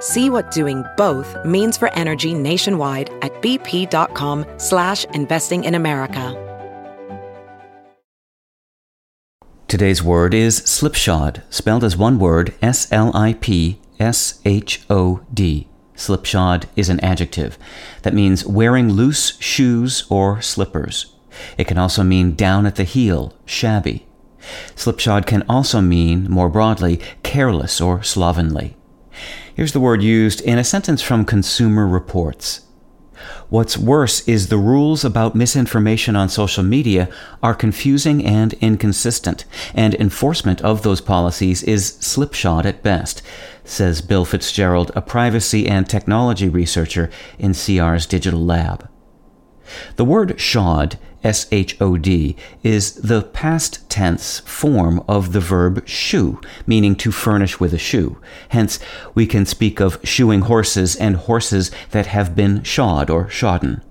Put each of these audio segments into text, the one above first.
See what doing both means for energy nationwide at bp.com slash investing in America. Today's word is slipshod, spelled as one word, S-L-I-P-S-H-O-D. Slipshod is an adjective that means wearing loose shoes or slippers. It can also mean down at the heel, shabby. Slipshod can also mean, more broadly, careless or slovenly. Here's the word used in a sentence from Consumer Reports. What's worse is the rules about misinformation on social media are confusing and inconsistent, and enforcement of those policies is slipshod at best, says Bill Fitzgerald, a privacy and technology researcher in CR's Digital Lab. The word shod, S H O D, is the past tense form of the verb shoe, meaning to furnish with a shoe. Hence, we can speak of shoeing horses and horses that have been shod or shodden.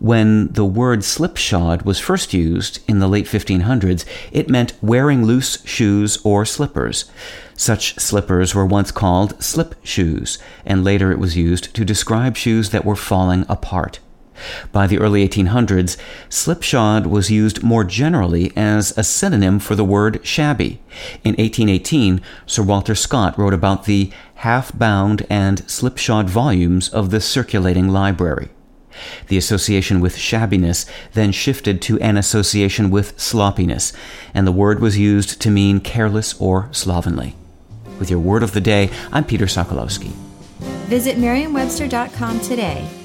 When the word slipshod was first used in the late 1500s, it meant wearing loose shoes or slippers. Such slippers were once called slip shoes, and later it was used to describe shoes that were falling apart. By the early 1800s, slipshod was used more generally as a synonym for the word shabby. In 1818, Sir Walter Scott wrote about the half bound and slipshod volumes of the circulating library. The association with shabbiness then shifted to an association with sloppiness, and the word was used to mean careless or slovenly. With your word of the day, I'm Peter Sokolowski. Visit merriam-webster.com today